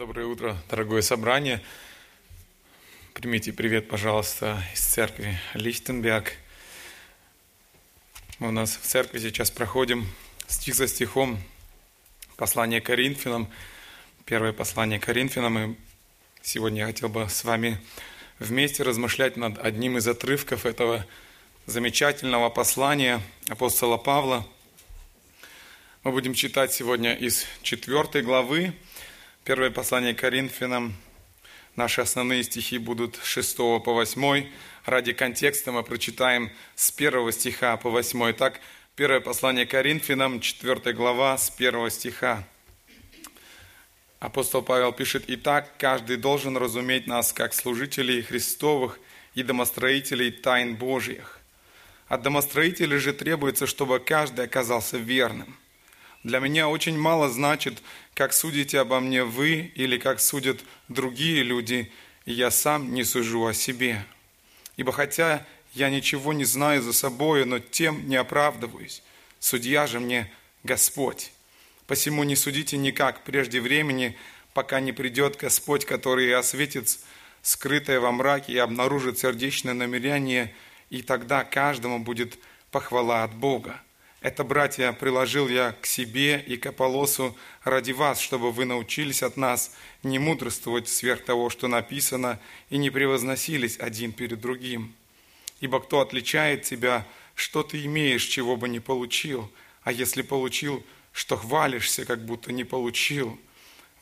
Доброе утро, дорогое собрание. Примите привет, пожалуйста, из церкви Лихтенберг. Мы у нас в церкви сейчас проходим стих за стихом послание Коринфянам, первое послание Коринфянам. И сегодня я хотел бы с вами вместе размышлять над одним из отрывков этого замечательного послания апостола Павла. Мы будем читать сегодня из четвертой главы, Первое послание Коринфянам. Наши основные стихи будут с 6 по 8. Ради контекста мы прочитаем с 1 стиха по 8. Так, первое послание Коринфянам, 4 глава, с 1 стиха. Апостол Павел пишет, «Итак, каждый должен разуметь нас как служителей Христовых и домостроителей тайн Божьих. От домостроителей же требуется, чтобы каждый оказался верным. Для меня очень мало значит, как судите обо мне вы или как судят другие люди, и я сам не сужу о себе. Ибо хотя я ничего не знаю за собою, но тем не оправдываюсь. Судья же мне Господь. Посему не судите никак прежде времени, пока не придет Господь, который осветит скрытое во мраке и обнаружит сердечное намерение, и тогда каждому будет похвала от Бога. Это, братья, приложил я к себе и к Аполосу ради вас, чтобы вы научились от нас не мудрствовать сверх того, что написано, и не превозносились один перед другим. Ибо кто отличает тебя, что ты имеешь, чего бы не получил, а если получил, что хвалишься, как будто не получил.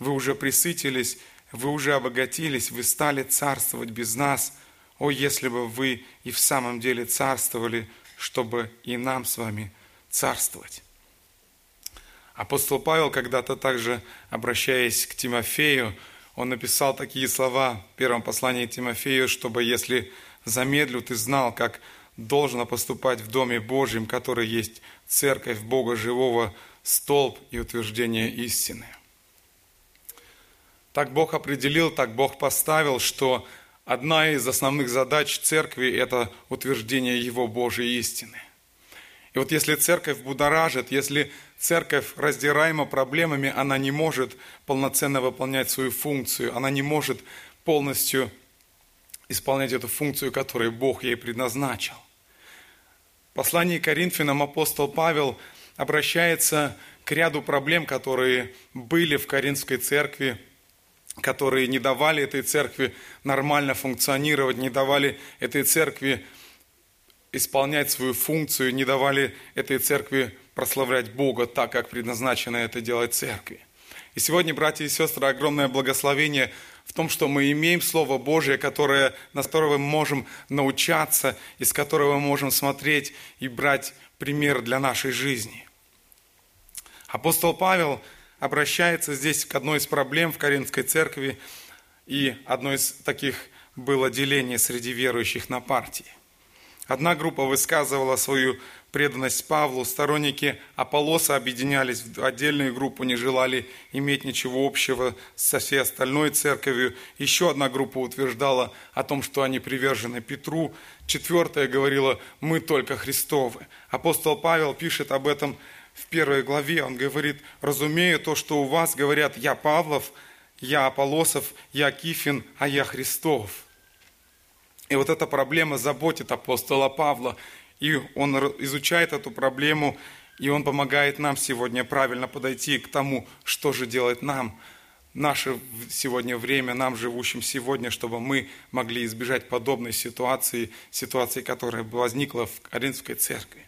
Вы уже присытились, вы уже обогатились, вы стали царствовать без нас. О, если бы вы и в самом деле царствовали, чтобы и нам с вами царствовать. Апостол Павел когда-то также, обращаясь к Тимофею, он написал такие слова в первом послании Тимофею, чтобы если замедлю, ты знал, как должно поступать в Доме Божьем, который есть церковь Бога Живого, столб и утверждение истины. Так Бог определил, так Бог поставил, что одна из основных задач церкви – это утверждение Его Божьей истины. И вот если церковь будоражит, если церковь раздираема проблемами, она не может полноценно выполнять свою функцию, она не может полностью исполнять эту функцию, которую Бог ей предназначил. В послании Коринфянам апостол Павел обращается к ряду проблем, которые были в Коринфской церкви, которые не давали этой церкви нормально функционировать, не давали этой церкви исполнять свою функцию, не давали этой церкви прославлять Бога так, как предназначено это делать церкви. И сегодня, братья и сестры, огромное благословение в том, что мы имеем Слово Божие, которое, на которое мы можем научаться, из которого мы можем смотреть и брать пример для нашей жизни. Апостол Павел обращается здесь к одной из проблем в Коринфской церкви, и одно из таких было деление среди верующих на партии. Одна группа высказывала свою преданность Павлу, сторонники Аполлоса объединялись в отдельную группу, не желали иметь ничего общего со всей остальной церковью. Еще одна группа утверждала о том, что они привержены Петру. Четвертая говорила, мы только Христовы. Апостол Павел пишет об этом в первой главе. Он говорит, разумею то, что у вас говорят, я Павлов, я Аполосов, я Кифин, а я Христов. И вот эта проблема заботит апостола Павла. И он изучает эту проблему, и он помогает нам сегодня правильно подойти к тому, что же делать нам, наше сегодня время, нам, живущим сегодня, чтобы мы могли избежать подобной ситуации, ситуации, которая возникла в Коринфской церкви.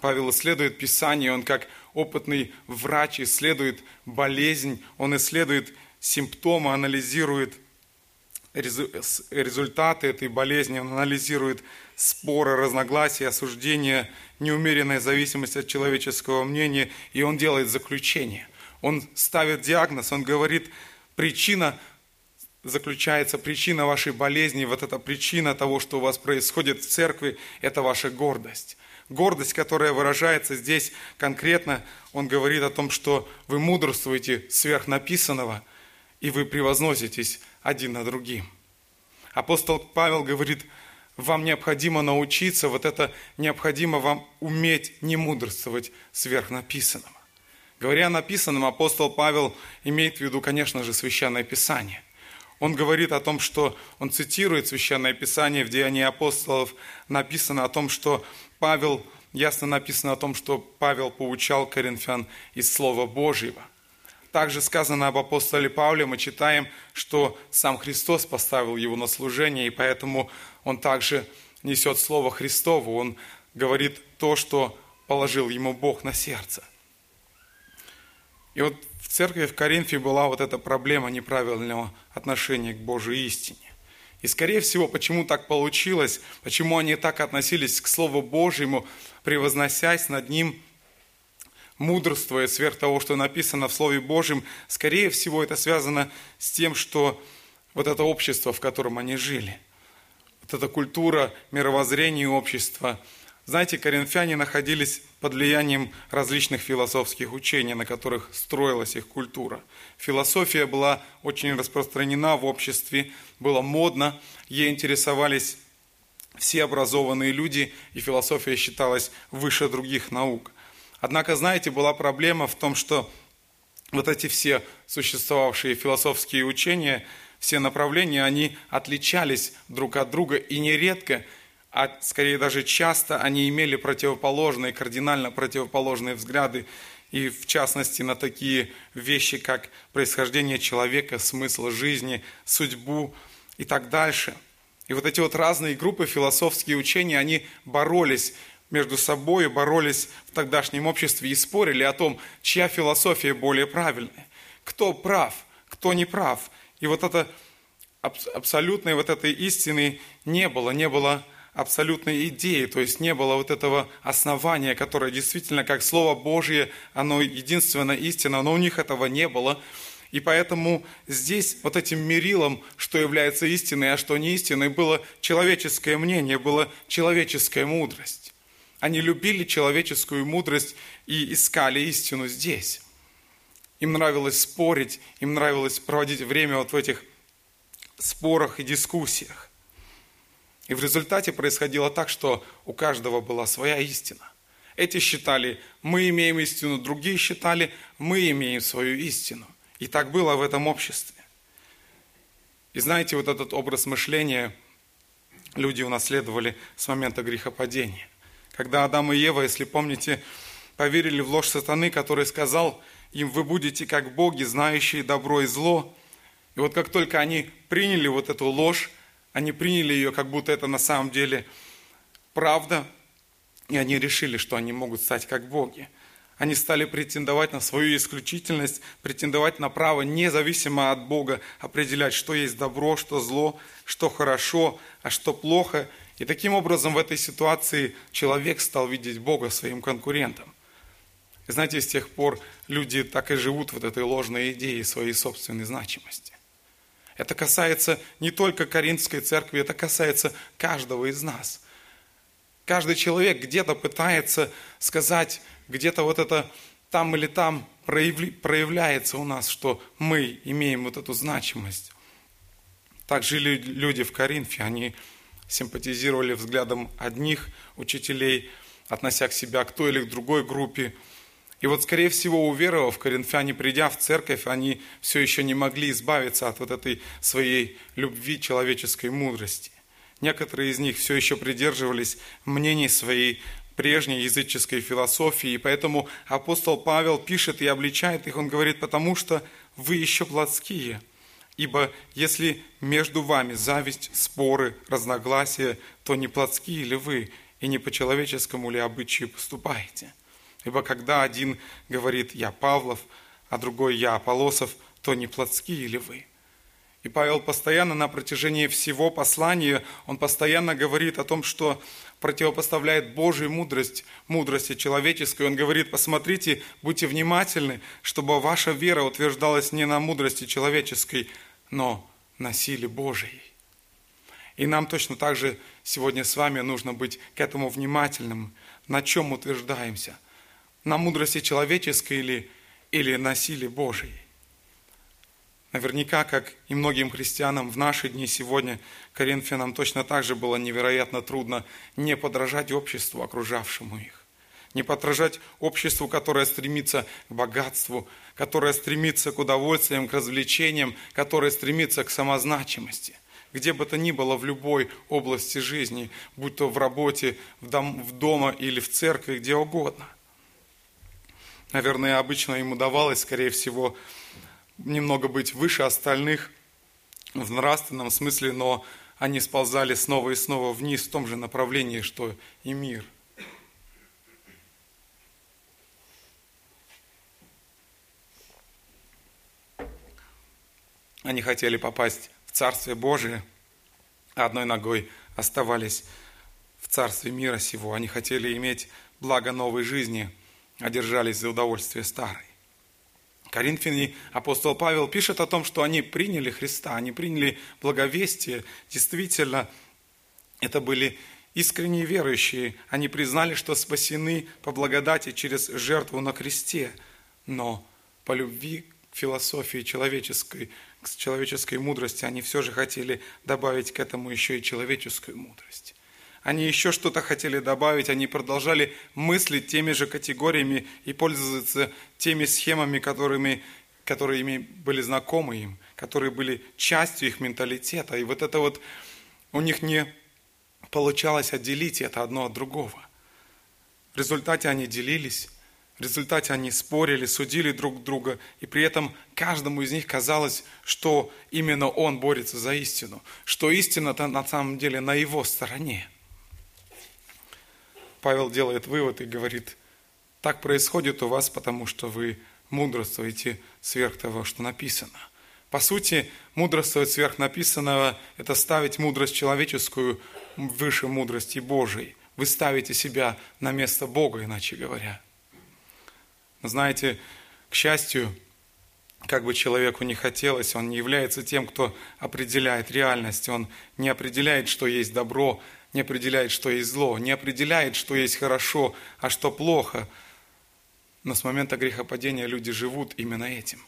Павел исследует Писание, он как опытный врач исследует болезнь, он исследует симптомы, анализирует – результаты этой болезни, он анализирует споры, разногласия, осуждения, неумеренная зависимость от человеческого мнения, и он делает заключение. Он ставит диагноз, он говорит, причина заключается, причина вашей болезни, вот эта причина того, что у вас происходит в церкви, это ваша гордость. Гордость, которая выражается здесь конкретно, он говорит о том, что вы мудрствуете сверх написанного, и вы превозноситесь один над другим. Апостол Павел говорит, вам необходимо научиться, вот это необходимо вам уметь не мудрствовать сверх написанного. Говоря о написанном, апостол Павел имеет в виду, конечно же, Священное Писание. Он говорит о том, что он цитирует Священное Писание в Деянии апостолов, написано о том, что Павел, ясно написано о том, что Павел поучал коринфян из Слова Божьего. Также сказано об апостоле Павле, мы читаем, что сам Христос поставил его на служение, и поэтому он также несет Слово Христово, он говорит то, что положил ему Бог на сердце – и вот в церкви в Коринфе была вот эта проблема неправильного отношения к Божьей истине. И, скорее всего, почему так получилось, почему они так относились к Слову Божьему, превозносясь над ним, мудрствуя сверх того, что написано в Слове Божьем, скорее всего, это связано с тем, что вот это общество, в котором они жили, вот эта культура мировоззрения общества – знаете, коринфяне находились под влиянием различных философских учений, на которых строилась их культура. Философия была очень распространена в обществе, было модно, ей интересовались все образованные люди, и философия считалась выше других наук. Однако, знаете, была проблема в том, что вот эти все существовавшие философские учения, все направления, они отличались друг от друга, и нередко – а скорее даже часто они имели противоположные, кардинально противоположные взгляды, и в частности на такие вещи, как происхождение человека, смысл жизни, судьбу и так дальше. И вот эти вот разные группы, философские учения, они боролись между собой, боролись в тогдашнем обществе и спорили о том, чья философия более правильная, кто прав, кто не прав. И вот это абсолютной вот этой истины не было, не было абсолютной идеи, то есть не было вот этого основания, которое действительно, как Слово Божье, оно единственная истина, но у них этого не было. И поэтому здесь вот этим мерилом, что является истиной, а что не истиной, было человеческое мнение, была человеческая мудрость. Они любили человеческую мудрость и искали истину здесь. Им нравилось спорить, им нравилось проводить время вот в этих спорах и дискуссиях. И в результате происходило так, что у каждого была своя истина. Эти считали, мы имеем истину, другие считали, мы имеем свою истину. И так было в этом обществе. И знаете, вот этот образ мышления люди унаследовали с момента грехопадения. Когда Адам и Ева, если помните, поверили в ложь сатаны, который сказал им, вы будете как боги, знающие добро и зло. И вот как только они приняли вот эту ложь, они приняли ее, как будто это на самом деле правда, и они решили, что они могут стать как боги. Они стали претендовать на свою исключительность, претендовать на право, независимо от Бога, определять, что есть добро, что зло, что хорошо, а что плохо. И таким образом в этой ситуации человек стал видеть Бога своим конкурентом. И знаете, с тех пор люди так и живут вот этой ложной идеей своей собственной значимости. Это касается не только Каринской церкви, это касается каждого из нас. Каждый человек где-то пытается сказать, где-то вот это там или там проявляется у нас, что мы имеем вот эту значимость. Так жили люди в Коринфе, они симпатизировали взглядом одних учителей, относя к себя к той или к другой группе – и вот, скорее всего, уверовав, коринфяне, придя в церковь, они все еще не могли избавиться от вот этой своей любви человеческой мудрости. Некоторые из них все еще придерживались мнений своей прежней языческой философии, и поэтому апостол Павел пишет и обличает их, он говорит, потому что вы еще плотские, ибо если между вами зависть, споры, разногласия, то не плотские ли вы, и не по человеческому ли обычаю поступаете – Ибо когда один говорит «я Павлов», а другой «я Аполосов», то не плотские ли вы? И Павел постоянно на протяжении всего послания, он постоянно говорит о том, что противопоставляет Божию мудрость, мудрости человеческой. Он говорит, посмотрите, будьте внимательны, чтобы ваша вера утверждалась не на мудрости человеческой, но на силе Божией. И нам точно так же сегодня с вами нужно быть к этому внимательным, на чем утверждаемся – на мудрости человеческой или, или на силе Божией. Наверняка, как и многим христианам в наши дни сегодня, коринфянам точно так же было невероятно трудно не подражать обществу, окружавшему их. Не подражать обществу, которое стремится к богатству, которое стремится к удовольствиям, к развлечениям, которое стремится к самозначимости. Где бы то ни было в любой области жизни, будь то в работе, в, дом, в дома или в церкви, где угодно. Наверное, обычно им удавалось, скорее всего, немного быть выше остальных в нравственном смысле, но они сползали снова и снова вниз в том же направлении, что и мир – Они хотели попасть в Царствие Божие, а одной ногой оставались в Царстве мира сего. Они хотели иметь благо новой жизни, а держались за удовольствие старой. Коринфяне апостол Павел пишет о том, что они приняли Христа, они приняли благовестие. Действительно, это были искренние верующие. Они признали, что спасены по благодати через жертву на кресте, но по любви к философии человеческой к человеческой мудрости, они все же хотели добавить к этому еще и человеческую мудрость. Они еще что-то хотели добавить, они продолжали мыслить теми же категориями и пользоваться теми схемами, которыми, которыми были знакомы им, которые были частью их менталитета. И вот это вот у них не получалось отделить это одно от другого. В результате они делились, в результате они спорили, судили друг друга, и при этом каждому из них казалось, что именно он борется за истину, что истина-то на самом деле на его стороне. Павел делает вывод и говорит, так происходит у вас, потому что вы мудрствуете сверх того, что написано. По сути, мудрствовать сверх написанного – это ставить мудрость человеческую выше мудрости Божией. Вы ставите себя на место Бога, иначе говоря – знаете, к счастью, как бы человеку не хотелось, он не является тем, кто определяет реальность. Он не определяет, что есть добро, не определяет, что есть зло, не определяет, что есть хорошо, а что плохо. Но с момента грехопадения люди живут именно этим.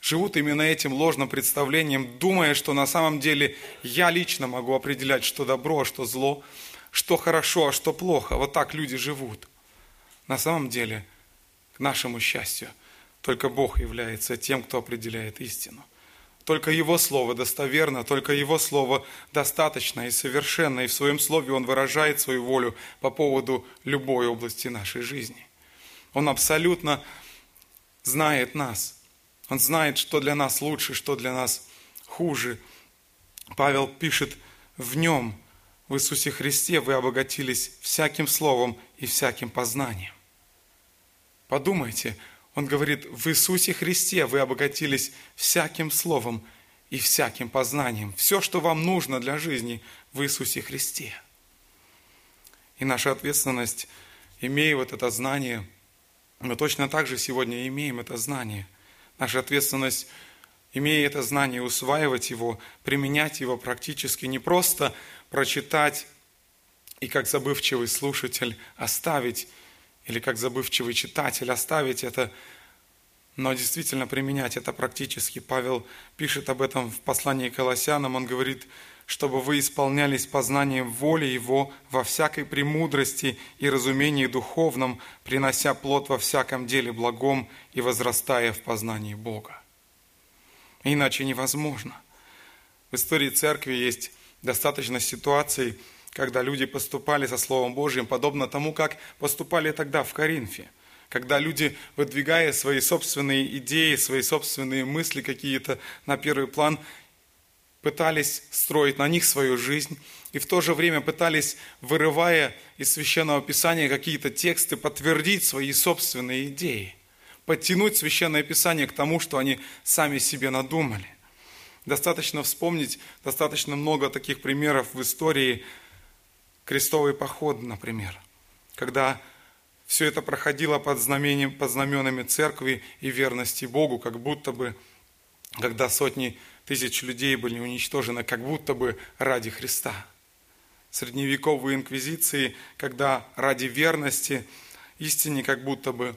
Живут именно этим ложным представлением, думая, что на самом деле я лично могу определять, что добро, а что зло, что хорошо, а что плохо. Вот так люди живут. На самом деле – к нашему счастью, только Бог является тем, кто определяет истину. Только Его Слово достоверно, только Его Слово достаточно и совершенно, и в Своем Слове Он выражает свою волю по поводу любой области нашей жизни. Он абсолютно знает нас. Он знает, что для нас лучше, что для нас хуже. Павел пишет, в Нем, в Иисусе Христе, вы обогатились всяким словом и всяким познанием. Подумайте, он говорит, в Иисусе Христе вы обогатились всяким словом и всяким познанием. Все, что вам нужно для жизни в Иисусе Христе. И наша ответственность, имея вот это знание, мы точно так же сегодня имеем это знание. Наша ответственность, имея это знание, усваивать его, применять его практически, не просто прочитать и как забывчивый слушатель оставить или как забывчивый читатель оставить это, но действительно применять это практически. Павел пишет об этом в послании к Колоссянам. Он говорит, чтобы вы исполнялись познанием воли Его во всякой премудрости и разумении духовном, принося плод во всяком деле благом и возрастая в познании Бога. Иначе невозможно. В истории церкви есть достаточно ситуаций, когда люди поступали со Словом Божьим, подобно тому, как поступали тогда в Коринфе. Когда люди, выдвигая свои собственные идеи, свои собственные мысли какие-то на первый план, пытались строить на них свою жизнь, и в то же время пытались, вырывая из Священного Писания какие-то тексты, подтвердить свои собственные идеи, подтянуть Священное Писание к тому, что они сами себе надумали. Достаточно вспомнить, достаточно много таких примеров в истории – крестовый поход, например, когда все это проходило под, знамением, под знаменами церкви и верности Богу, как будто бы, когда сотни тысяч людей были уничтожены, как будто бы ради Христа. Средневековые инквизиции, когда ради верности истине как будто бы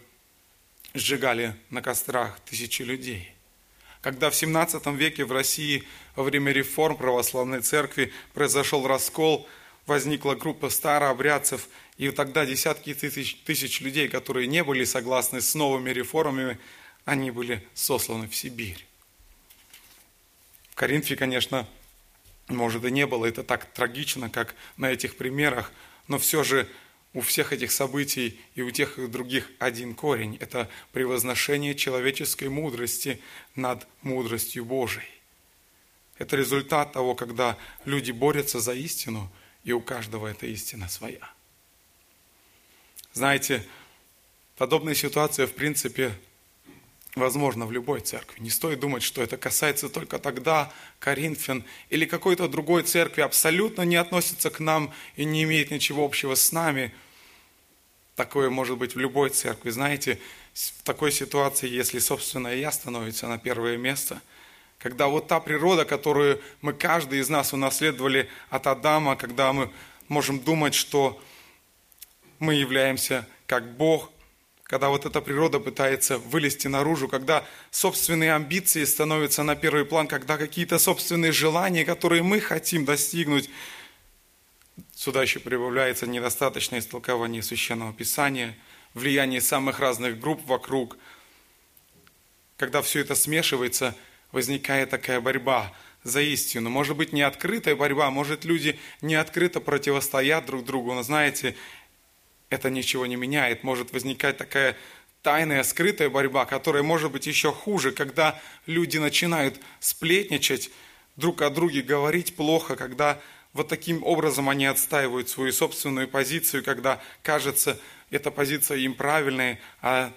сжигали на кострах тысячи людей. Когда в 17 веке в России во время реформ православной церкви произошел раскол, возникла группа старообрядцев, и тогда десятки тысяч, тысяч людей, которые не были согласны с новыми реформами, они были сосланы в Сибирь. В Коринфе, конечно, может и не было это так трагично, как на этих примерах, но все же у всех этих событий и у тех и других один корень – это превозношение человеческой мудрости над мудростью Божией. Это результат того, когда люди борются за истину, и у каждого эта истина своя. Знаете, подобная ситуация, в принципе, возможно в любой церкви. Не стоит думать, что это касается только тогда Коринфян или какой-то другой церкви, абсолютно не относится к нам и не имеет ничего общего с нами. Такое может быть в любой церкви. Знаете, в такой ситуации, если собственное я становится на первое место, когда вот та природа, которую мы каждый из нас унаследовали от Адама, когда мы можем думать, что мы являемся как Бог, когда вот эта природа пытается вылезти наружу, когда собственные амбиции становятся на первый план, когда какие-то собственные желания, которые мы хотим достигнуть, сюда еще прибавляется недостаточное истолкование Священного Писания, влияние самых разных групп вокруг. Когда все это смешивается, возникает такая борьба за истину. Может быть, не открытая борьба, может, люди не открыто противостоят друг другу, но знаете, это ничего не меняет. Может возникать такая тайная, скрытая борьба, которая может быть еще хуже, когда люди начинают сплетничать друг о друге, говорить плохо, когда вот таким образом они отстаивают свою собственную позицию, когда кажется, эта позиция им правильная, а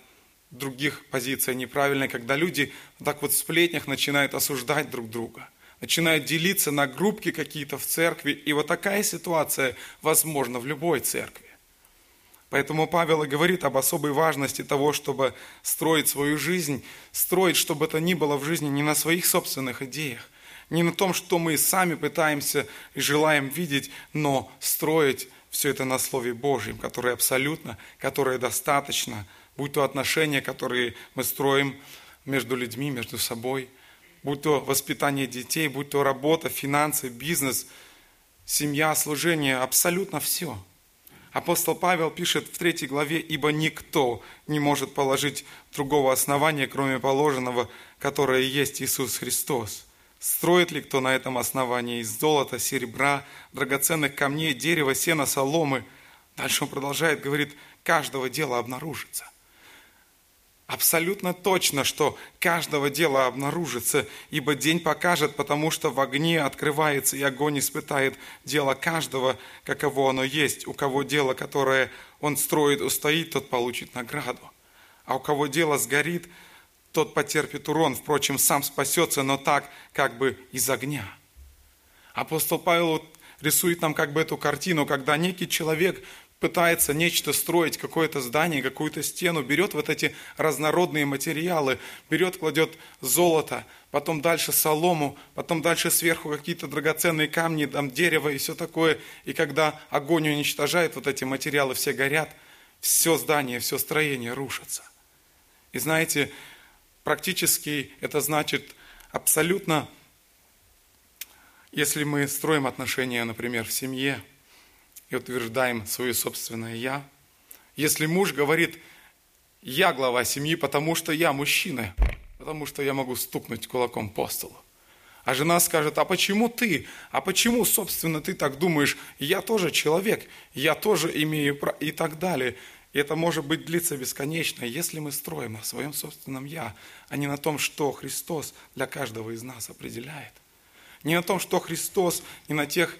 других позиция неправильная, когда люди так вот в сплетнях начинают осуждать друг друга, начинают делиться на группки какие-то в церкви, и вот такая ситуация возможна в любой церкви. Поэтому Павел и говорит об особой важности того, чтобы строить свою жизнь, строить, чтобы это ни было в жизни не на своих собственных идеях, не на том, что мы сами пытаемся и желаем видеть, но строить все это на Слове Божьем, которое абсолютно, которое достаточно, будь то отношения, которые мы строим между людьми, между собой, будь то воспитание детей, будь то работа, финансы, бизнес, семья, служение, абсолютно все – Апостол Павел пишет в третьей главе, «Ибо никто не может положить другого основания, кроме положенного, которое есть Иисус Христос. Строит ли кто на этом основании из золота, серебра, драгоценных камней, дерева, сена, соломы?» Дальше он продолжает, говорит, «каждого дела обнаружится» абсолютно точно, что каждого дела обнаружится, ибо день покажет, потому что в огне открывается, и огонь испытает дело каждого, каково оно есть. У кого дело, которое он строит, устоит, тот получит награду. А у кого дело сгорит, тот потерпит урон, впрочем, сам спасется, но так, как бы из огня. Апостол Павел рисует нам как бы эту картину, когда некий человек пытается нечто строить, какое-то здание, какую-то стену, берет вот эти разнородные материалы, берет, кладет золото, потом дальше солому, потом дальше сверху какие-то драгоценные камни, там дерево и все такое. И когда огонь уничтожает вот эти материалы, все горят, все здание, все строение рушится. И знаете, практически это значит абсолютно, если мы строим отношения, например, в семье – и утверждаем свое собственное «я». Если муж говорит «я глава семьи, потому что я мужчина», потому что я могу стукнуть кулаком по столу. А жена скажет, а почему ты? А почему, собственно, ты так думаешь? Я тоже человек, я тоже имею право и так далее. И это может быть длиться бесконечно, если мы строим на своем собственном «я», а не на том, что Христос для каждого из нас определяет. Не на том, что Христос, не на тех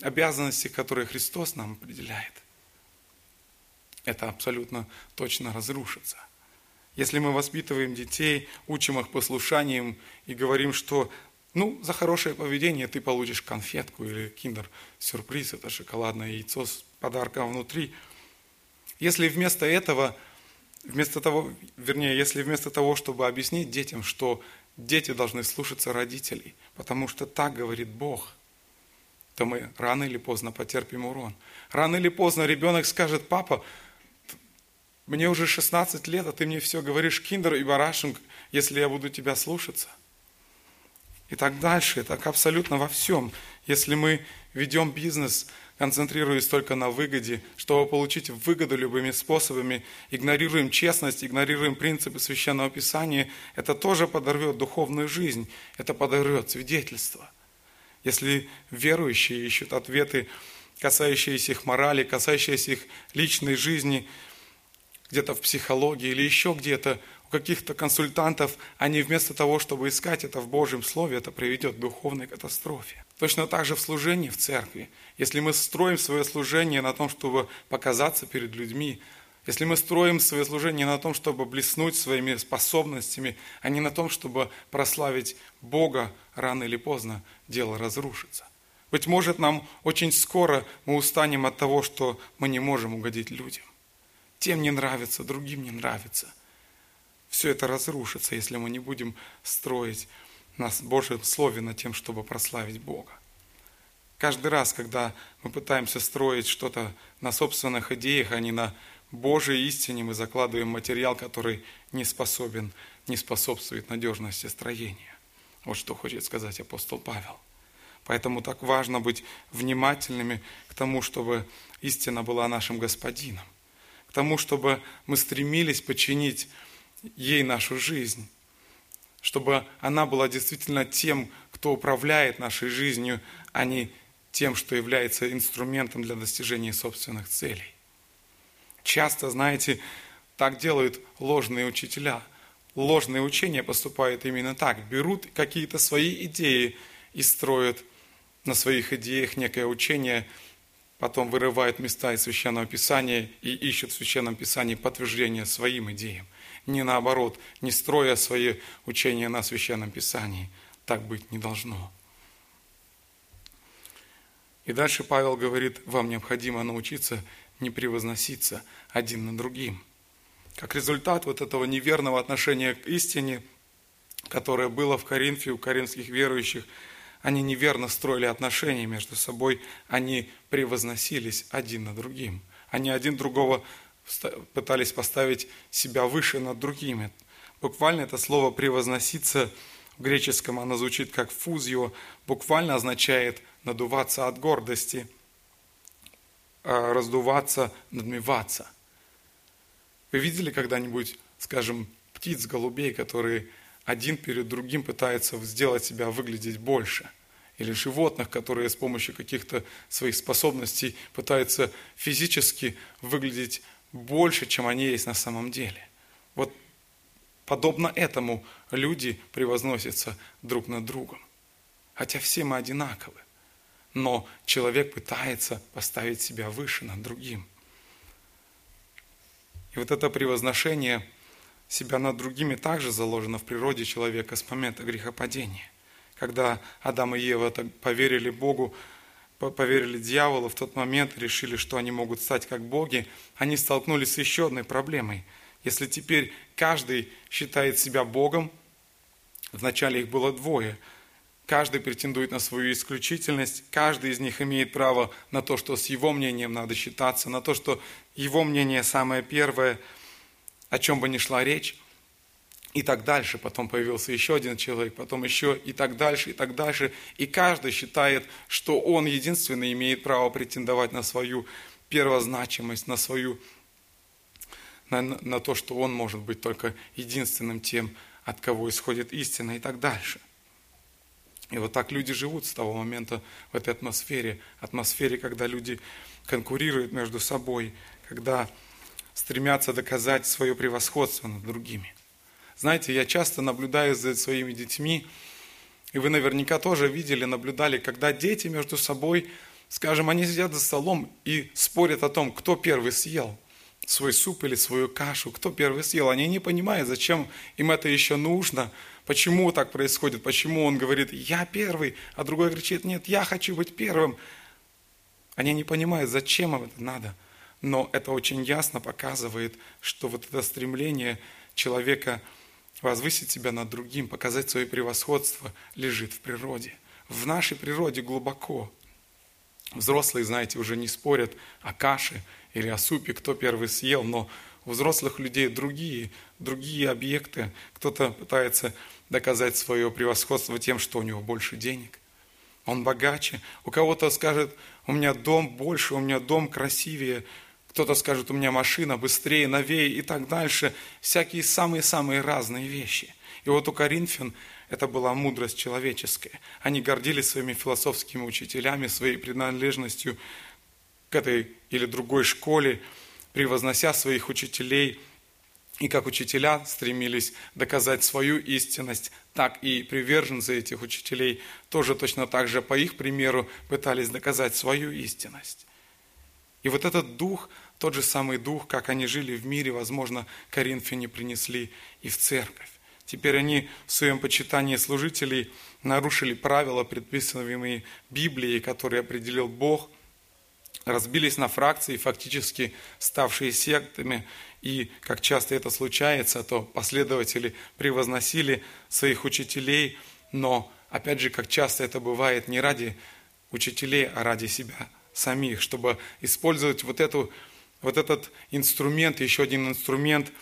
обязанности, которые Христос нам определяет, это абсолютно точно разрушится. Если мы воспитываем детей, учим их послушанием и говорим, что ну, за хорошее поведение ты получишь конфетку или киндер-сюрприз, это шоколадное яйцо с подарком внутри. Если вместо этого, вместо того, вернее, если вместо того, чтобы объяснить детям, что дети должны слушаться родителей, потому что так говорит Бог – то мы рано или поздно потерпим урон. Рано или поздно ребенок скажет, папа, мне уже 16 лет, а ты мне все говоришь киндер и барашинг, если я буду тебя слушаться. И так дальше, и так абсолютно во всем. Если мы ведем бизнес, концентрируясь только на выгоде, чтобы получить выгоду любыми способами, игнорируем честность, игнорируем принципы Священного Писания, это тоже подорвет духовную жизнь, это подорвет свидетельство. Если верующие ищут ответы, касающиеся их морали, касающиеся их личной жизни, где-то в психологии или еще где-то, у каких-то консультантов, они вместо того, чтобы искать это в Божьем Слове, это приведет к духовной катастрофе. Точно так же в служении в церкви. Если мы строим свое служение на том, чтобы показаться перед людьми, если мы строим свое служение на том, чтобы блеснуть своими способностями, а не на том, чтобы прославить Бога, рано или поздно дело разрушится. Быть может, нам очень скоро мы устанем от того, что мы не можем угодить людям. Тем не нравится, другим не нравится. Все это разрушится, если мы не будем строить на Божьем Слове над тем, чтобы прославить Бога. Каждый раз, когда мы пытаемся строить что-то на собственных идеях, а не на Божьей истине, мы закладываем материал, который не способен, не способствует надежности строения. Вот что хочет сказать апостол Павел. Поэтому так важно быть внимательными к тому, чтобы истина была нашим господином, к тому, чтобы мы стремились подчинить ей нашу жизнь, чтобы она была действительно тем, кто управляет нашей жизнью, а не тем, что является инструментом для достижения собственных целей. Часто, знаете, так делают ложные учителя. Ложные учения поступают именно так. Берут какие-то свои идеи и строят на своих идеях некое учение, потом вырывают места из Священного Писания и ищут в Священном Писании подтверждение своим идеям не наоборот, не строя свои учения на Священном Писании. Так быть не должно. И дальше Павел говорит, вам необходимо научиться не превозноситься один над другим. Как результат вот этого неверного отношения к истине, которое было в Коринфе у коринфских верующих, они неверно строили отношения между собой, они превозносились один над другим. Они один другого пытались поставить себя выше над другими. Буквально это слово «превозноситься» в греческом оно звучит как «фузио», буквально означает надуваться от гордости, раздуваться, надмеваться. Вы видели когда-нибудь, скажем, птиц, голубей, которые один перед другим пытаются сделать себя выглядеть больше? Или животных, которые с помощью каких-то своих способностей пытаются физически выглядеть больше, чем они есть на самом деле. Вот подобно этому люди превозносятся друг над другом. Хотя все мы одинаковы. Но человек пытается поставить себя выше над другим. И вот это превозношение себя над другими также заложено в природе человека с момента грехопадения. Когда Адам и Ева поверили Богу, поверили дьяволу в тот момент, решили, что они могут стать как боги, они столкнулись с еще одной проблемой. Если теперь каждый считает себя богом, вначале их было двое, каждый претендует на свою исключительность, каждый из них имеет право на то, что с его мнением надо считаться, на то, что его мнение самое первое, о чем бы ни шла речь и так дальше. Потом появился еще один человек, потом еще и так дальше, и так дальше. И каждый считает, что он единственный имеет право претендовать на свою первозначимость, на свою на, на то, что он может быть только единственным тем, от кого исходит истина и так дальше. И вот так люди живут с того момента в этой атмосфере, атмосфере, когда люди конкурируют между собой, когда стремятся доказать свое превосходство над другими – знаете, я часто наблюдаю за своими детьми, и вы наверняка тоже видели, наблюдали, когда дети между собой, скажем, они сидят за столом и спорят о том, кто первый съел свой суп или свою кашу, кто первый съел. Они не понимают, зачем им это еще нужно, почему так происходит, почему он говорит, я первый, а другой кричит, нет, я хочу быть первым. Они не понимают, зачем им это надо. Но это очень ясно показывает, что вот это стремление человека – возвысить себя над другим, показать свое превосходство лежит в природе. В нашей природе глубоко. Взрослые, знаете, уже не спорят о каше или о супе, кто первый съел, но у взрослых людей другие, другие объекты. Кто-то пытается доказать свое превосходство тем, что у него больше денег. он богаче. У кого-то скажет, у меня дом больше, у меня дом красивее. Кто-то скажет, у меня машина быстрее, новее и так дальше. Всякие самые-самые разные вещи. И вот у Коринфян это была мудрость человеческая. Они гордились своими философскими учителями, своей принадлежностью к этой или другой школе, превознося своих учителей. И как учителя стремились доказать свою истинность, так и приверженцы этих учителей тоже точно так же по их примеру пытались доказать свою истинность. И вот этот дух – тот же самый дух, как они жили в мире, возможно, коринфяне принесли и в церковь. Теперь они в своем почитании служителей нарушили правила, предписанные Библией, которые определил Бог, разбились на фракции, фактически ставшие сектами, и, как часто это случается, то последователи превозносили своих учителей, но, опять же, как часто это бывает, не ради учителей, а ради себя самих, чтобы использовать вот эту вот этот инструмент, еще один инструмент,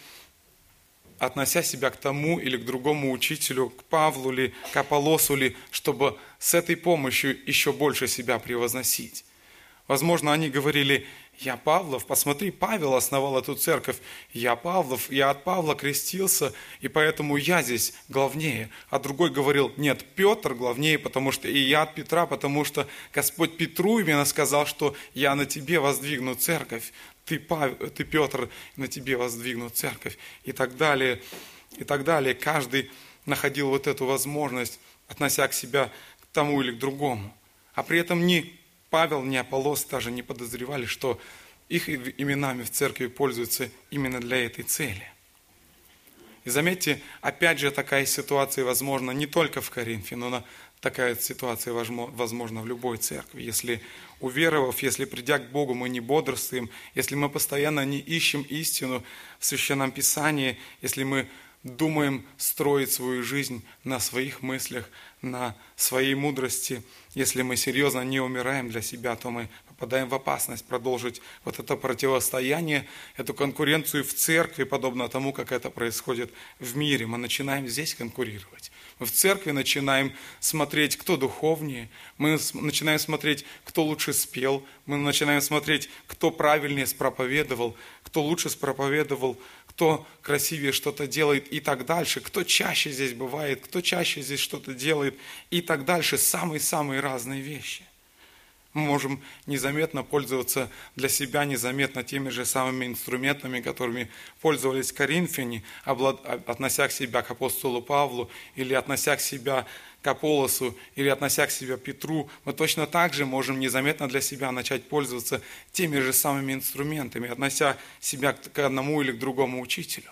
относя себя к тому или к другому учителю, к Павлу ли, к Аполосу ли, чтобы с этой помощью еще больше себя превозносить. Возможно, они говорили, я Павлов, посмотри, Павел основал эту церковь, я Павлов, я от Павла крестился, и поэтому я здесь главнее. А другой говорил, нет, Петр главнее, потому что и я от Петра, потому что Господь Петру именно сказал, что я на тебе воздвигну церковь ты, Павел, ты Петр, на тебе воздвигну церковь и так далее, и так далее. Каждый находил вот эту возможность, относя к себя к тому или к другому. А при этом ни Павел, ни Аполлос даже не подозревали, что их именами в церкви пользуются именно для этой цели. И заметьте, опять же, такая ситуация возможна не только в Коринфе, но на такая ситуация возможна в любой церкви. Если уверовав, если придя к Богу, мы не бодрствуем, если мы постоянно не ищем истину в Священном Писании, если мы думаем строить свою жизнь на своих мыслях, на своей мудрости, если мы серьезно не умираем для себя, то мы попадаем в опасность продолжить вот это противостояние, эту конкуренцию в церкви, подобно тому, как это происходит в мире. Мы начинаем здесь конкурировать. Мы в церкви начинаем смотреть, кто духовнее, мы начинаем смотреть, кто лучше спел, мы начинаем смотреть, кто правильнее спроповедовал, кто лучше спроповедовал, кто красивее что-то делает и так дальше, кто чаще здесь бывает, кто чаще здесь что-то делает и так дальше. Самые-самые разные вещи. Мы можем незаметно пользоваться для себя, незаметно теми же самыми инструментами, которыми пользовались коринфяне, относя себя к апостолу Павлу, или относя к себя к Аполосу, или относя к себя к Петру. Мы точно так же можем незаметно для себя начать пользоваться теми же самыми инструментами, относя себя к одному или к другому учителю.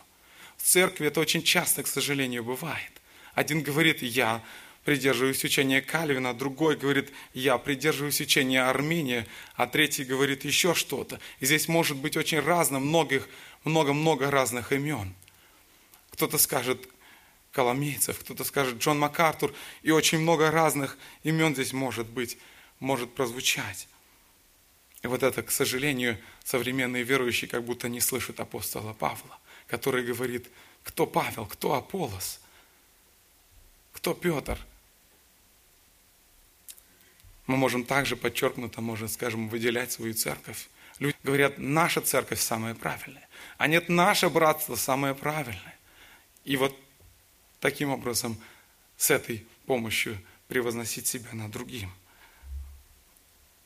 В церкви это очень часто, к сожалению, бывает. Один говорит «я», придерживаюсь учения Кальвина, другой говорит, я придерживаюсь учения Армения, а третий говорит еще что-то. И здесь может быть очень разно, многих, много-много разных имен. Кто-то скажет Коломейцев, кто-то скажет Джон МакАртур, и очень много разных имен здесь может быть, может прозвучать. И вот это, к сожалению, современные верующие как будто не слышат апостола Павла, который говорит, кто Павел, кто Аполос, кто Петр, мы можем также подчеркнуто, можно, скажем, выделять свою церковь. Люди говорят, наша церковь самая правильная, а нет, наше братство самое правильное. И вот таким образом с этой помощью превозносить себя над другим.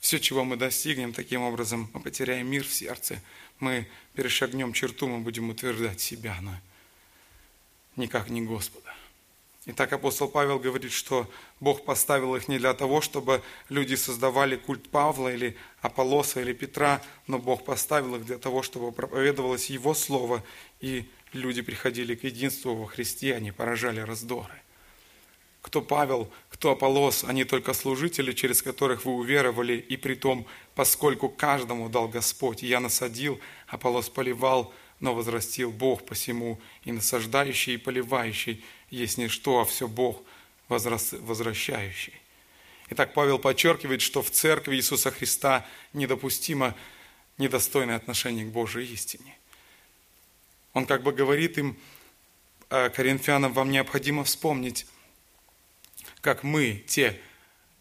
Все, чего мы достигнем, таким образом мы потеряем мир в сердце, мы перешагнем черту, мы будем утверждать себя, но никак не Господа. Итак, апостол Павел говорит, что Бог поставил их не для того, чтобы люди создавали культ Павла или Аполлоса или Петра, но Бог поставил их для того, чтобы проповедовалось Его Слово, и люди приходили к единству во Христе, а не порождали раздоры. Кто Павел, кто Аполлос, они только служители, через которых вы уверовали, и при том, поскольку каждому дал Господь. Я насадил, Аполлос поливал, но возрастил Бог посему, и насаждающий, и поливающий есть не что, а все Бог возвращающий. Итак, Павел подчеркивает, что в церкви Иисуса Христа недопустимо недостойное отношение к Божьей истине. Он как бы говорит им, э, коринфянам, вам необходимо вспомнить, как мы, те,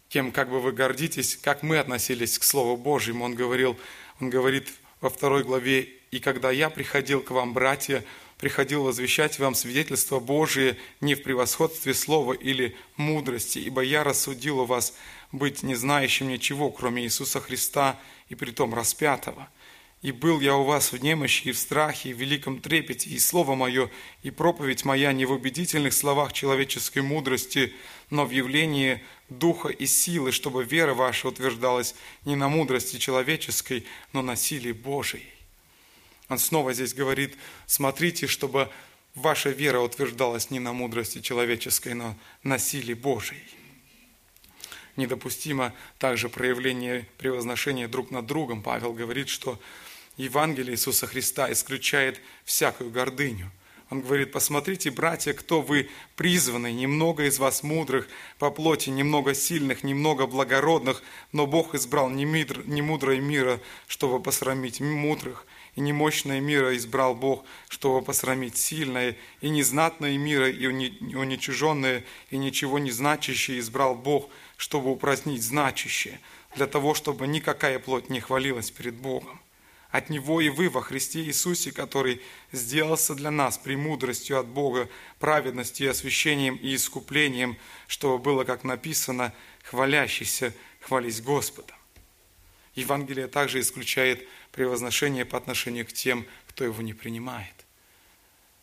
кем как бы вы гордитесь, как мы относились к Слову Божьему. Он говорил, он говорит во второй главе, «И когда я приходил к вам, братья, приходил возвещать вам свидетельство Божие не в превосходстве слова или мудрости, ибо я рассудил у вас быть не знающим ничего, кроме Иисуса Христа и притом распятого. И был я у вас в немощи и в страхе, и в великом трепете, и слово мое, и проповедь моя не в убедительных словах человеческой мудрости, но в явлении духа и силы, чтобы вера ваша утверждалась не на мудрости человеческой, но на силе Божией. Он снова здесь говорит, смотрите, чтобы ваша вера утверждалась не на мудрости человеческой, но на силе Божией. Недопустимо также проявление превозношения друг над другом. Павел говорит, что Евангелие Иисуса Христа исключает всякую гордыню. Он говорит, посмотрите, братья, кто вы призваны, немного из вас мудрых по плоти, немного сильных, немного благородных, но Бог избрал не, мудрое мира, чтобы посрамить мудрых, и немощное мира избрал Бог, чтобы посрамить сильное, и незнатное мира, и уничиженное, и ничего не значащее избрал Бог, чтобы упразднить значащее, для того, чтобы никакая плоть не хвалилась перед Богом. От Него и вы во Христе Иисусе, который сделался для нас премудростью от Бога, праведностью, освящением и искуплением, чтобы было, как написано, хвалящийся, хвались Господом. Евангелие также исключает превозношение по отношению к тем, кто его не принимает.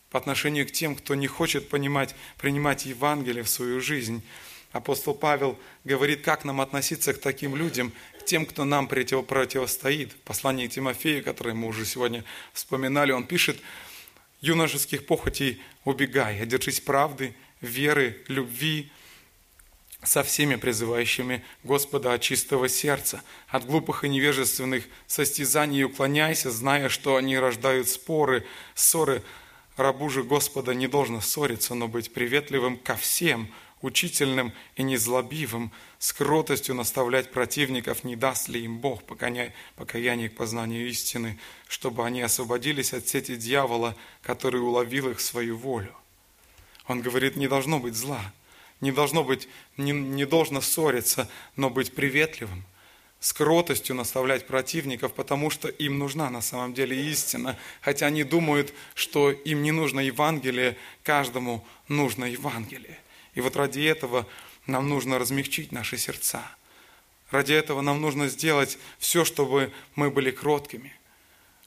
По отношению к тем, кто не хочет понимать, принимать Евангелие в свою жизнь. Апостол Павел говорит, как нам относиться к таким людям, к тем, кто нам противостоит. В послании к Тимофею, которое мы уже сегодня вспоминали, он пишет, юношеских похотей убегай, одержись правды, веры, любви, со всеми призывающими Господа от чистого сердца. От глупых и невежественных состязаний уклоняйся, зная, что они рождают споры, ссоры. Рабу же Господа не должно ссориться, но быть приветливым ко всем, учительным и незлобивым, с кротостью наставлять противников, не даст ли им Бог покаяние к познанию истины, чтобы они освободились от сети дьявола, который уловил их в свою волю. Он говорит, не должно быть зла – не должно быть, не, не должно ссориться, но быть приветливым, с кротостью наставлять противников, потому что им нужна на самом деле истина. Хотя они думают, что им не нужно Евангелие, каждому нужно Евангелие. И вот ради этого нам нужно размягчить наши сердца. Ради этого нам нужно сделать все, чтобы мы были кроткими –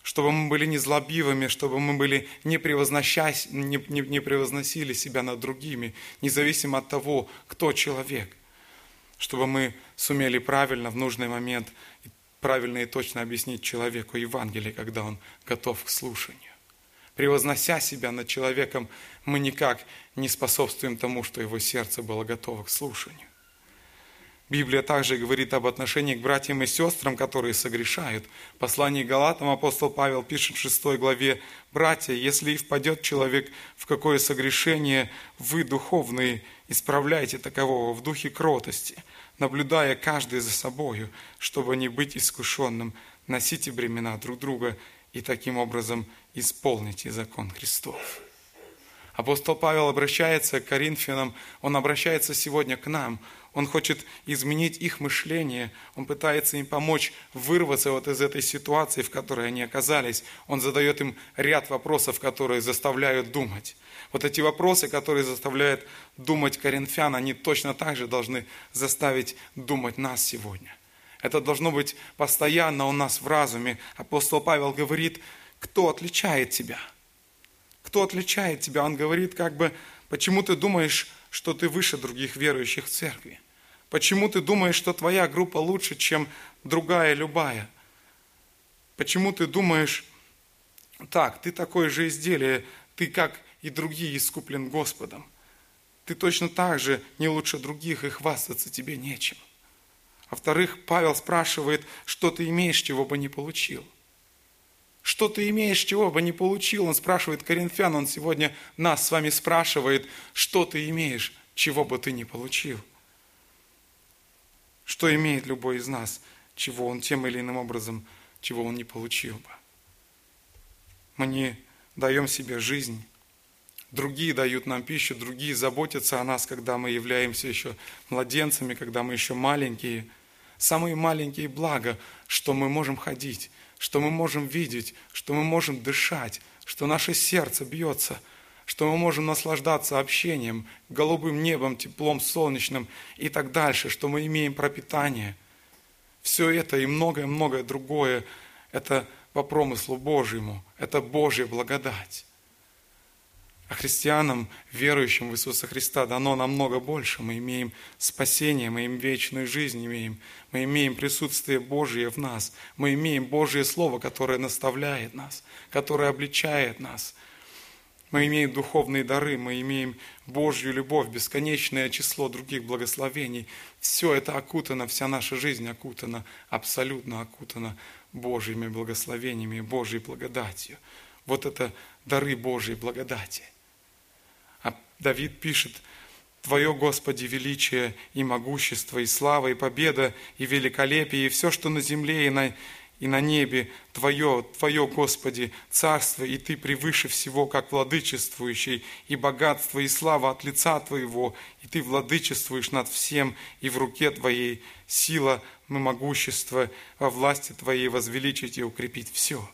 чтобы мы были не злобивыми, чтобы мы были не, не, не, не превозносили себя над другими, независимо от того, кто человек, чтобы мы сумели правильно в нужный момент правильно и точно объяснить человеку Евангелие, когда он готов к слушанию. Превознося себя над человеком, мы никак не способствуем тому, что его сердце было готово к слушанию. Библия также говорит об отношении к братьям и сестрам, которые согрешают. В послании Галатам апостол Павел пишет в 6 главе, «Братья, если и впадет человек в какое согрешение, вы, духовные, исправляйте такового в духе кротости, наблюдая каждый за собою, чтобы не быть искушенным, носите бремена друг друга и таким образом исполните закон Христов». Апостол Павел обращается к Коринфянам, он обращается сегодня к нам – он хочет изменить их мышление, Он пытается им помочь вырваться вот из этой ситуации, в которой они оказались. Он задает им ряд вопросов, которые заставляют думать. Вот эти вопросы, которые заставляют думать коринфян, они точно так же должны заставить думать нас сегодня. Это должно быть постоянно у нас в разуме. Апостол Павел говорит, кто отличает тебя? Кто отличает тебя? Он говорит, как бы, почему ты думаешь, что ты выше других верующих в церкви? Почему ты думаешь, что твоя группа лучше, чем другая любая? Почему ты думаешь, так, ты такое же изделие, ты как и другие искуплен Господом. Ты точно так же не лучше других, и хвастаться тебе нечем. Во-вторых, Павел спрашивает, что ты имеешь, чего бы не получил. Что ты имеешь, чего бы не получил? Он спрашивает коринфян, он сегодня нас с вами спрашивает, что ты имеешь, чего бы ты не получил. Что имеет любой из нас, чего он тем или иным образом, чего он не получил бы? Мы не даем себе жизнь, другие дают нам пищу, другие заботятся о нас, когда мы являемся еще младенцами, когда мы еще маленькие. Самые маленькие блага, что мы можем ходить, что мы можем видеть, что мы можем дышать, что наше сердце бьется, что мы можем наслаждаться общением, голубым небом, теплом солнечным и так дальше, что мы имеем пропитание. Все это и многое-многое другое – это по промыслу Божьему, это Божья благодать. А христианам, верующим в Иисуса Христа, дано намного больше. Мы имеем спасение, мы имеем вечную жизнь, имеем, мы имеем присутствие Божие в нас, мы имеем Божье Слово, которое наставляет нас, которое обличает нас. Мы имеем духовные дары, мы имеем Божью любовь, бесконечное число других благословений. Все это окутано, вся наша жизнь окутана, абсолютно окутана Божьими благословениями, Божьей благодатью. Вот это дары Божьей благодати. Давид пишет, Твое, Господи, величие и могущество, и слава, и победа, и великолепие, и все, что на земле и на, и на небе, Твое, Твое, Господи, царство, и Ты превыше всего, как владычествующий, и богатство, и слава от лица Твоего, и Ты владычествуешь над всем, и в руке Твоей сила, мы могущество, во власти Твоей возвеличить и укрепить все.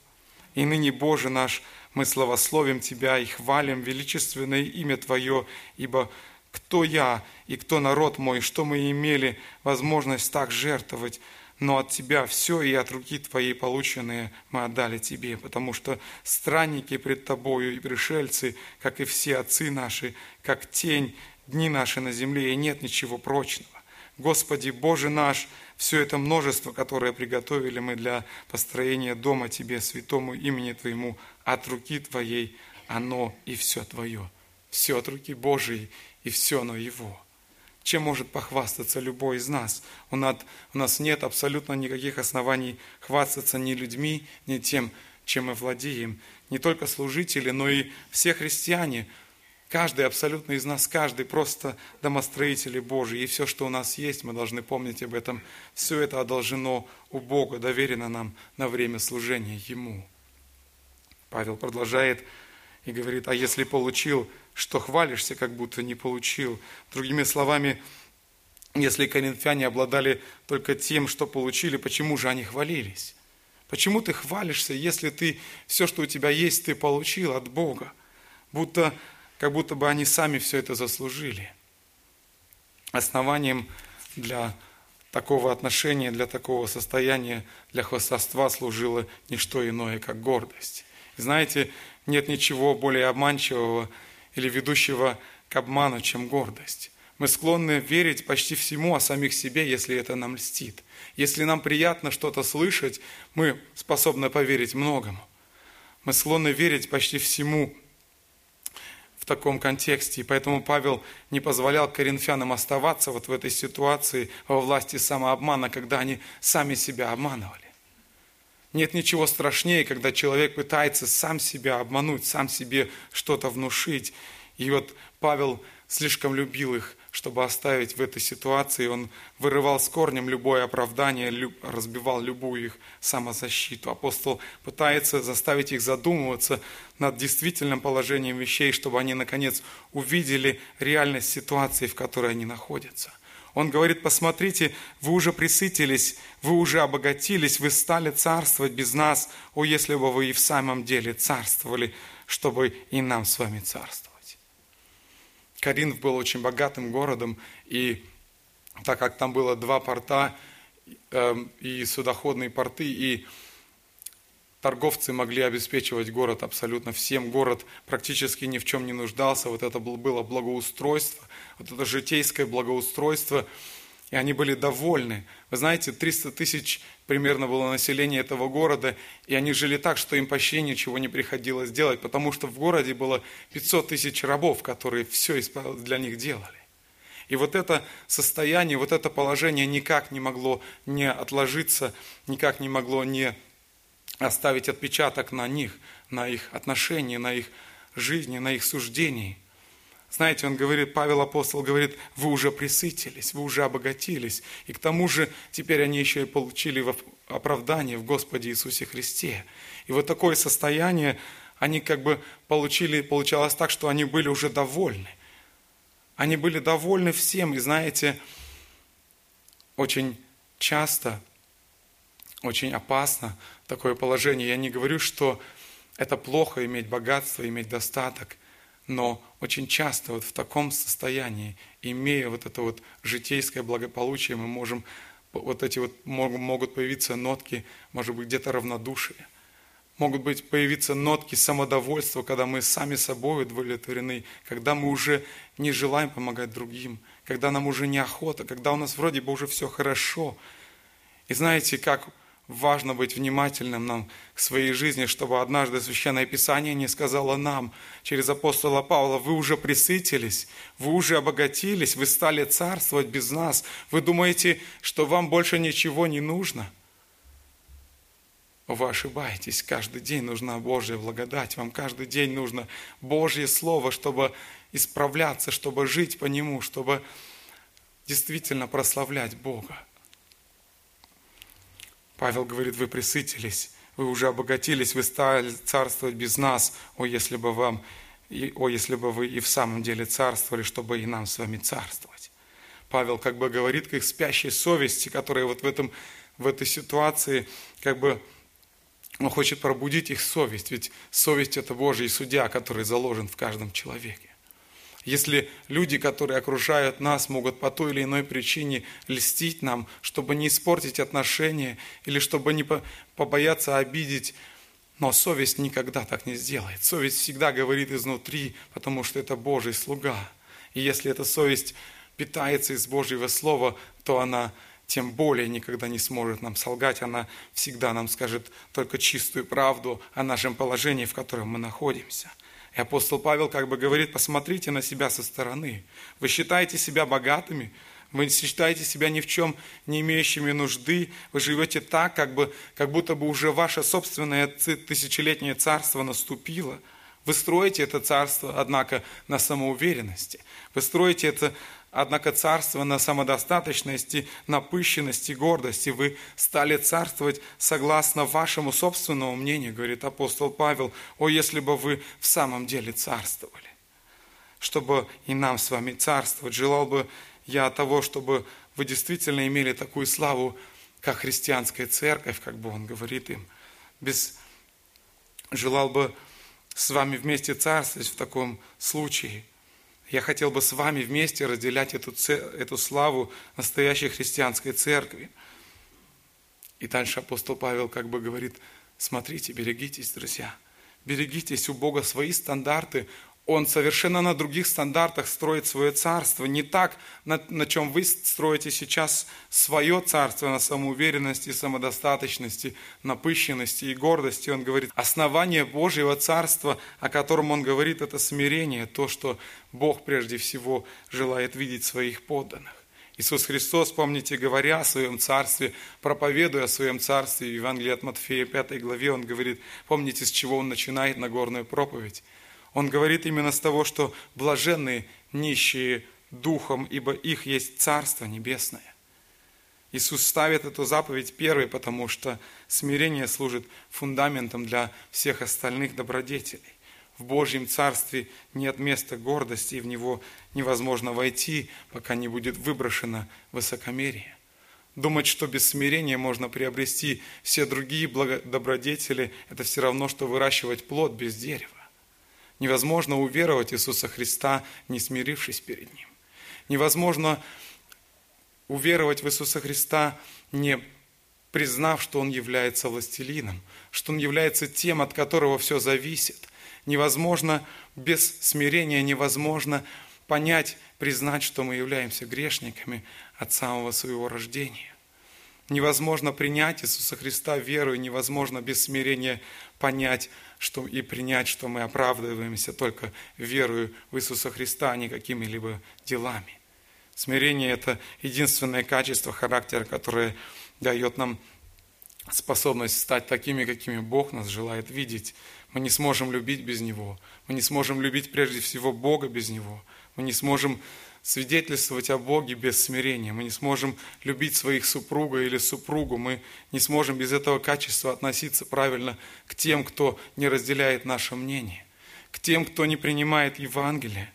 И ныне, Боже наш, мы славословим Тебя и хвалим величественное имя Твое, ибо кто я и кто народ мой, что мы имели возможность так жертвовать, но от Тебя все и от руки Твоей полученные мы отдали Тебе, потому что странники пред Тобою и пришельцы, как и все отцы наши, как тень дни наши на земле, и нет ничего прочного. Господи, Боже наш, все это множество, которое приготовили мы для построения дома Тебе, святому имени Твоему, от руки Твоей оно и все Твое. Все от руки Божией и все оно Его. Чем может похвастаться любой из нас? У нас, у нас нет абсолютно никаких оснований хвастаться ни людьми, ни тем, чем мы владеем. Не только служители, но и все христиане. Каждый абсолютно из нас, каждый просто домостроители Божьи. И все, что у нас есть, мы должны помнить об этом. Все это одолжено у Бога, доверено нам на время служения Ему. Павел продолжает и говорит, а если получил, что хвалишься, как будто не получил. Другими словами, если коринфяне обладали только тем, что получили, почему же они хвалились? Почему ты хвалишься, если ты все, что у тебя есть, ты получил от Бога? Будто, как будто бы они сами все это заслужили. Основанием для такого отношения, для такого состояния, для хвастовства служило не что иное, как гордость. Знаете, нет ничего более обманчивого или ведущего к обману, чем гордость. Мы склонны верить почти всему о самих себе, если это нам льстит. Если нам приятно что-то слышать, мы способны поверить многому. Мы склонны верить почти всему в таком контексте. И поэтому Павел не позволял коринфянам оставаться вот в этой ситуации во власти самообмана, когда они сами себя обманывали. Нет ничего страшнее, когда человек пытается сам себя обмануть, сам себе что-то внушить. И вот Павел слишком любил их, чтобы оставить в этой ситуации. Он вырывал с корнем любое оправдание, разбивал любую их самозащиту. Апостол пытается заставить их задумываться над действительным положением вещей, чтобы они, наконец, увидели реальность ситуации, в которой они находятся. Он говорит, посмотрите, вы уже присытились, вы уже обогатились, вы стали царствовать без нас. О, если бы вы и в самом деле царствовали, чтобы и нам с вами царствовать. Каринф был очень богатым городом, и так как там было два порта, эм, и судоходные порты, и торговцы могли обеспечивать город абсолютно всем. Город практически ни в чем не нуждался. Вот это было благоустройство, вот это житейское благоустройство. И они были довольны. Вы знаете, 300 тысяч примерно было население этого города, и они жили так, что им почти ничего не приходилось делать, потому что в городе было 500 тысяч рабов, которые все для них делали. И вот это состояние, вот это положение никак не могло не отложиться, никак не могло не оставить отпечаток на них, на их отношения, на их жизни, на их суждении. Знаете, он говорит, Павел апостол говорит, вы уже присытились, вы уже обогатились. И к тому же теперь они еще и получили оправдание в Господе Иисусе Христе. И вот такое состояние, Они как бы получили, получалось так, что они были уже довольны. Они были довольны всем. И знаете, очень часто, очень опасно такое положение. Я не говорю, что это плохо иметь богатство, иметь достаток, но очень часто вот в таком состоянии, имея вот это вот житейское благополучие, мы можем, вот эти вот могут появиться нотки, может быть, где-то равнодушия, могут быть появиться нотки самодовольства, когда мы сами собой удовлетворены, когда мы уже не желаем помогать другим, когда нам уже неохота, когда у нас вроде бы уже все хорошо. И знаете, как важно быть внимательным нам к своей жизни, чтобы однажды Священное Писание не сказало нам через апостола Павла, вы уже присытились, вы уже обогатились, вы стали царствовать без нас. Вы думаете, что вам больше ничего не нужно? Вы ошибаетесь. Каждый день нужна Божья благодать. Вам каждый день нужно Божье Слово, чтобы исправляться, чтобы жить по Нему, чтобы действительно прославлять Бога. Павел говорит, вы присытились, вы уже обогатились, вы стали царствовать без нас. О, если бы вам, о, если бы вы и в самом деле царствовали, чтобы и нам с вами царствовать. Павел как бы говорит к их спящей совести, которая вот в, этом, в этой ситуации как бы он хочет пробудить их совесть, ведь совесть – это Божий судья, который заложен в каждом человеке. Если люди, которые окружают нас, могут по той или иной причине льстить нам, чтобы не испортить отношения или чтобы не побояться обидеть, но совесть никогда так не сделает. Совесть всегда говорит изнутри, потому что это Божий слуга. И если эта совесть питается из Божьего Слова, то она тем более никогда не сможет нам солгать. Она всегда нам скажет только чистую правду о нашем положении, в котором мы находимся. И апостол Павел как бы говорит, посмотрите на себя со стороны. Вы считаете себя богатыми, вы считаете себя ни в чем не имеющими нужды, вы живете так, как, бы, как будто бы уже ваше собственное тысячелетнее царство наступило. Вы строите это царство, однако, на самоуверенности. Вы строите это Однако царство на самодостаточности, напыщенности, гордости вы стали царствовать согласно вашему собственному мнению, говорит апостол Павел. О, если бы вы в самом деле царствовали, чтобы и нам с вами царствовать. Желал бы я того, чтобы вы действительно имели такую славу, как христианская церковь, как бы он говорит им. Без... Желал бы с вами вместе царствовать в таком случае – я хотел бы с вами вместе разделять эту, эту славу настоящей христианской церкви. И дальше апостол Павел как бы говорит, смотрите, берегитесь, друзья, берегитесь, у Бога свои стандарты, он совершенно на других стандартах строит свое царство. Не так, на, на чем вы строите сейчас свое царство, на самоуверенности, самодостаточности, напыщенности и гордости. Он говорит, основание Божьего царства, о котором он говорит, это смирение, то, что Бог прежде всего желает видеть своих подданных. Иисус Христос, помните, говоря о своем царстве, проповедуя о своем царстве, в Евангелии от Матфея 5 главе, он говорит, помните, с чего он начинает Нагорную проповедь? Он говорит именно с того, что блаженные нищие духом, ибо их есть Царство Небесное. Иисус ставит эту заповедь первой, потому что смирение служит фундаментом для всех остальных добродетелей. В Божьем Царстве нет места гордости, и в него невозможно войти, пока не будет выброшено высокомерие. Думать, что без смирения можно приобрести все другие добродетели, это все равно, что выращивать плод без дерева. Невозможно уверовать Иисуса Христа, не смирившись перед Ним. Невозможно уверовать в Иисуса Христа, не признав, что Он является властелином, что Он является тем, от которого все зависит. Невозможно без смирения, невозможно понять, признать, что мы являемся грешниками от самого своего рождения. Невозможно принять Иисуса Христа верою, невозможно без смирения понять, что, и принять, что мы оправдываемся только верою в Иисуса Христа, а не какими-либо делами. Смирение – это единственное качество характера, которое дает нам способность стать такими, какими Бог нас желает видеть. Мы не сможем любить без Него. Мы не сможем любить прежде всего Бога без Него. Мы не сможем свидетельствовать о Боге без смирения. Мы не сможем любить своих супруга или супругу. Мы не сможем без этого качества относиться правильно к тем, кто не разделяет наше мнение, к тем, кто не принимает Евангелие.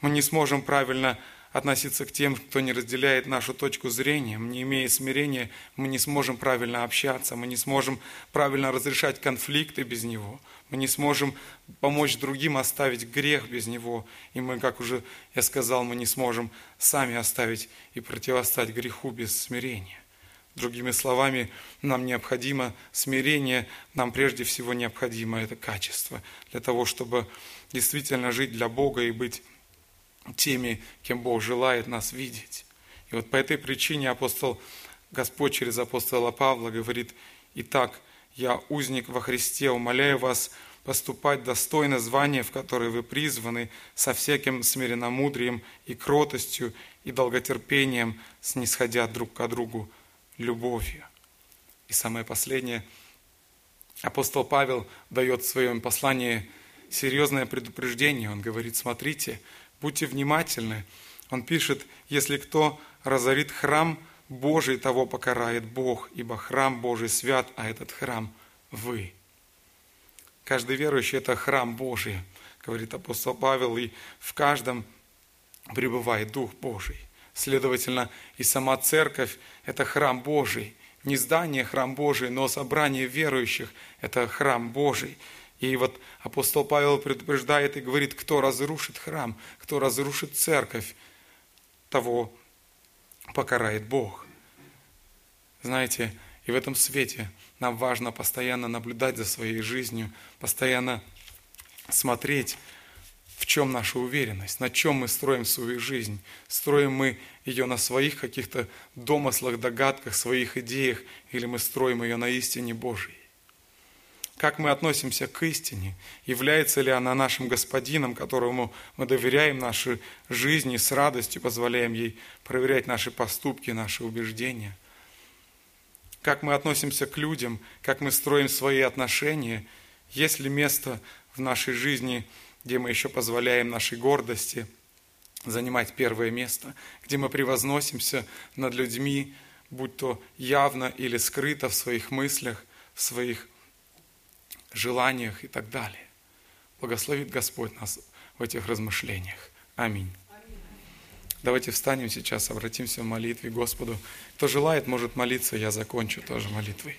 Мы не сможем правильно относиться к тем, кто не разделяет нашу точку зрения. Не имея смирения, мы не сможем правильно общаться, мы не сможем правильно разрешать конфликты без него. Мы не сможем помочь другим оставить грех без него. И мы, как уже я сказал, мы не сможем сами оставить и противостать греху без смирения. Другими словами, нам необходимо смирение, нам прежде всего необходимо это качество для того, чтобы действительно жить для Бога и быть теми, кем Бог желает нас видеть. И вот по этой причине апостол Господь через апостола Павла говорит, «Итак, я узник во Христе, умоляю вас поступать достойно звания, в которое вы призваны, со всяким смиренномудрием и кротостью и долготерпением, снисходя друг к другу любовью». И самое последнее, апостол Павел дает в своем послании серьезное предупреждение. Он говорит, смотрите, Будьте внимательны. Он пишет, если кто разорит храм Божий, того покарает Бог, ибо храм Божий свят, а этот храм вы. Каждый верующий – это храм Божий, говорит апостол Павел, и в каждом пребывает Дух Божий. Следовательно, и сама церковь – это храм Божий. Не здание храм Божий, но собрание верующих – это храм Божий. И вот апостол Павел предупреждает и говорит, кто разрушит храм, кто разрушит церковь, того покарает Бог. Знаете, и в этом свете нам важно постоянно наблюдать за своей жизнью, постоянно смотреть, в чем наша уверенность, на чем мы строим свою жизнь. Строим мы ее на своих каких-то домыслах, догадках, своих идеях, или мы строим ее на истине Божьей как мы относимся к истине, является ли она нашим господином, которому мы доверяем нашей жизни, с радостью позволяем ей проверять наши поступки, наши убеждения. Как мы относимся к людям, как мы строим свои отношения, есть ли место в нашей жизни, где мы еще позволяем нашей гордости занимать первое место, где мы превозносимся над людьми, будь то явно или скрыто в своих мыслях, в своих желаниях и так далее. Благословит Господь нас в этих размышлениях. Аминь. Давайте встанем сейчас, обратимся в молитве Господу. Кто желает, может молиться, я закончу тоже молитвой.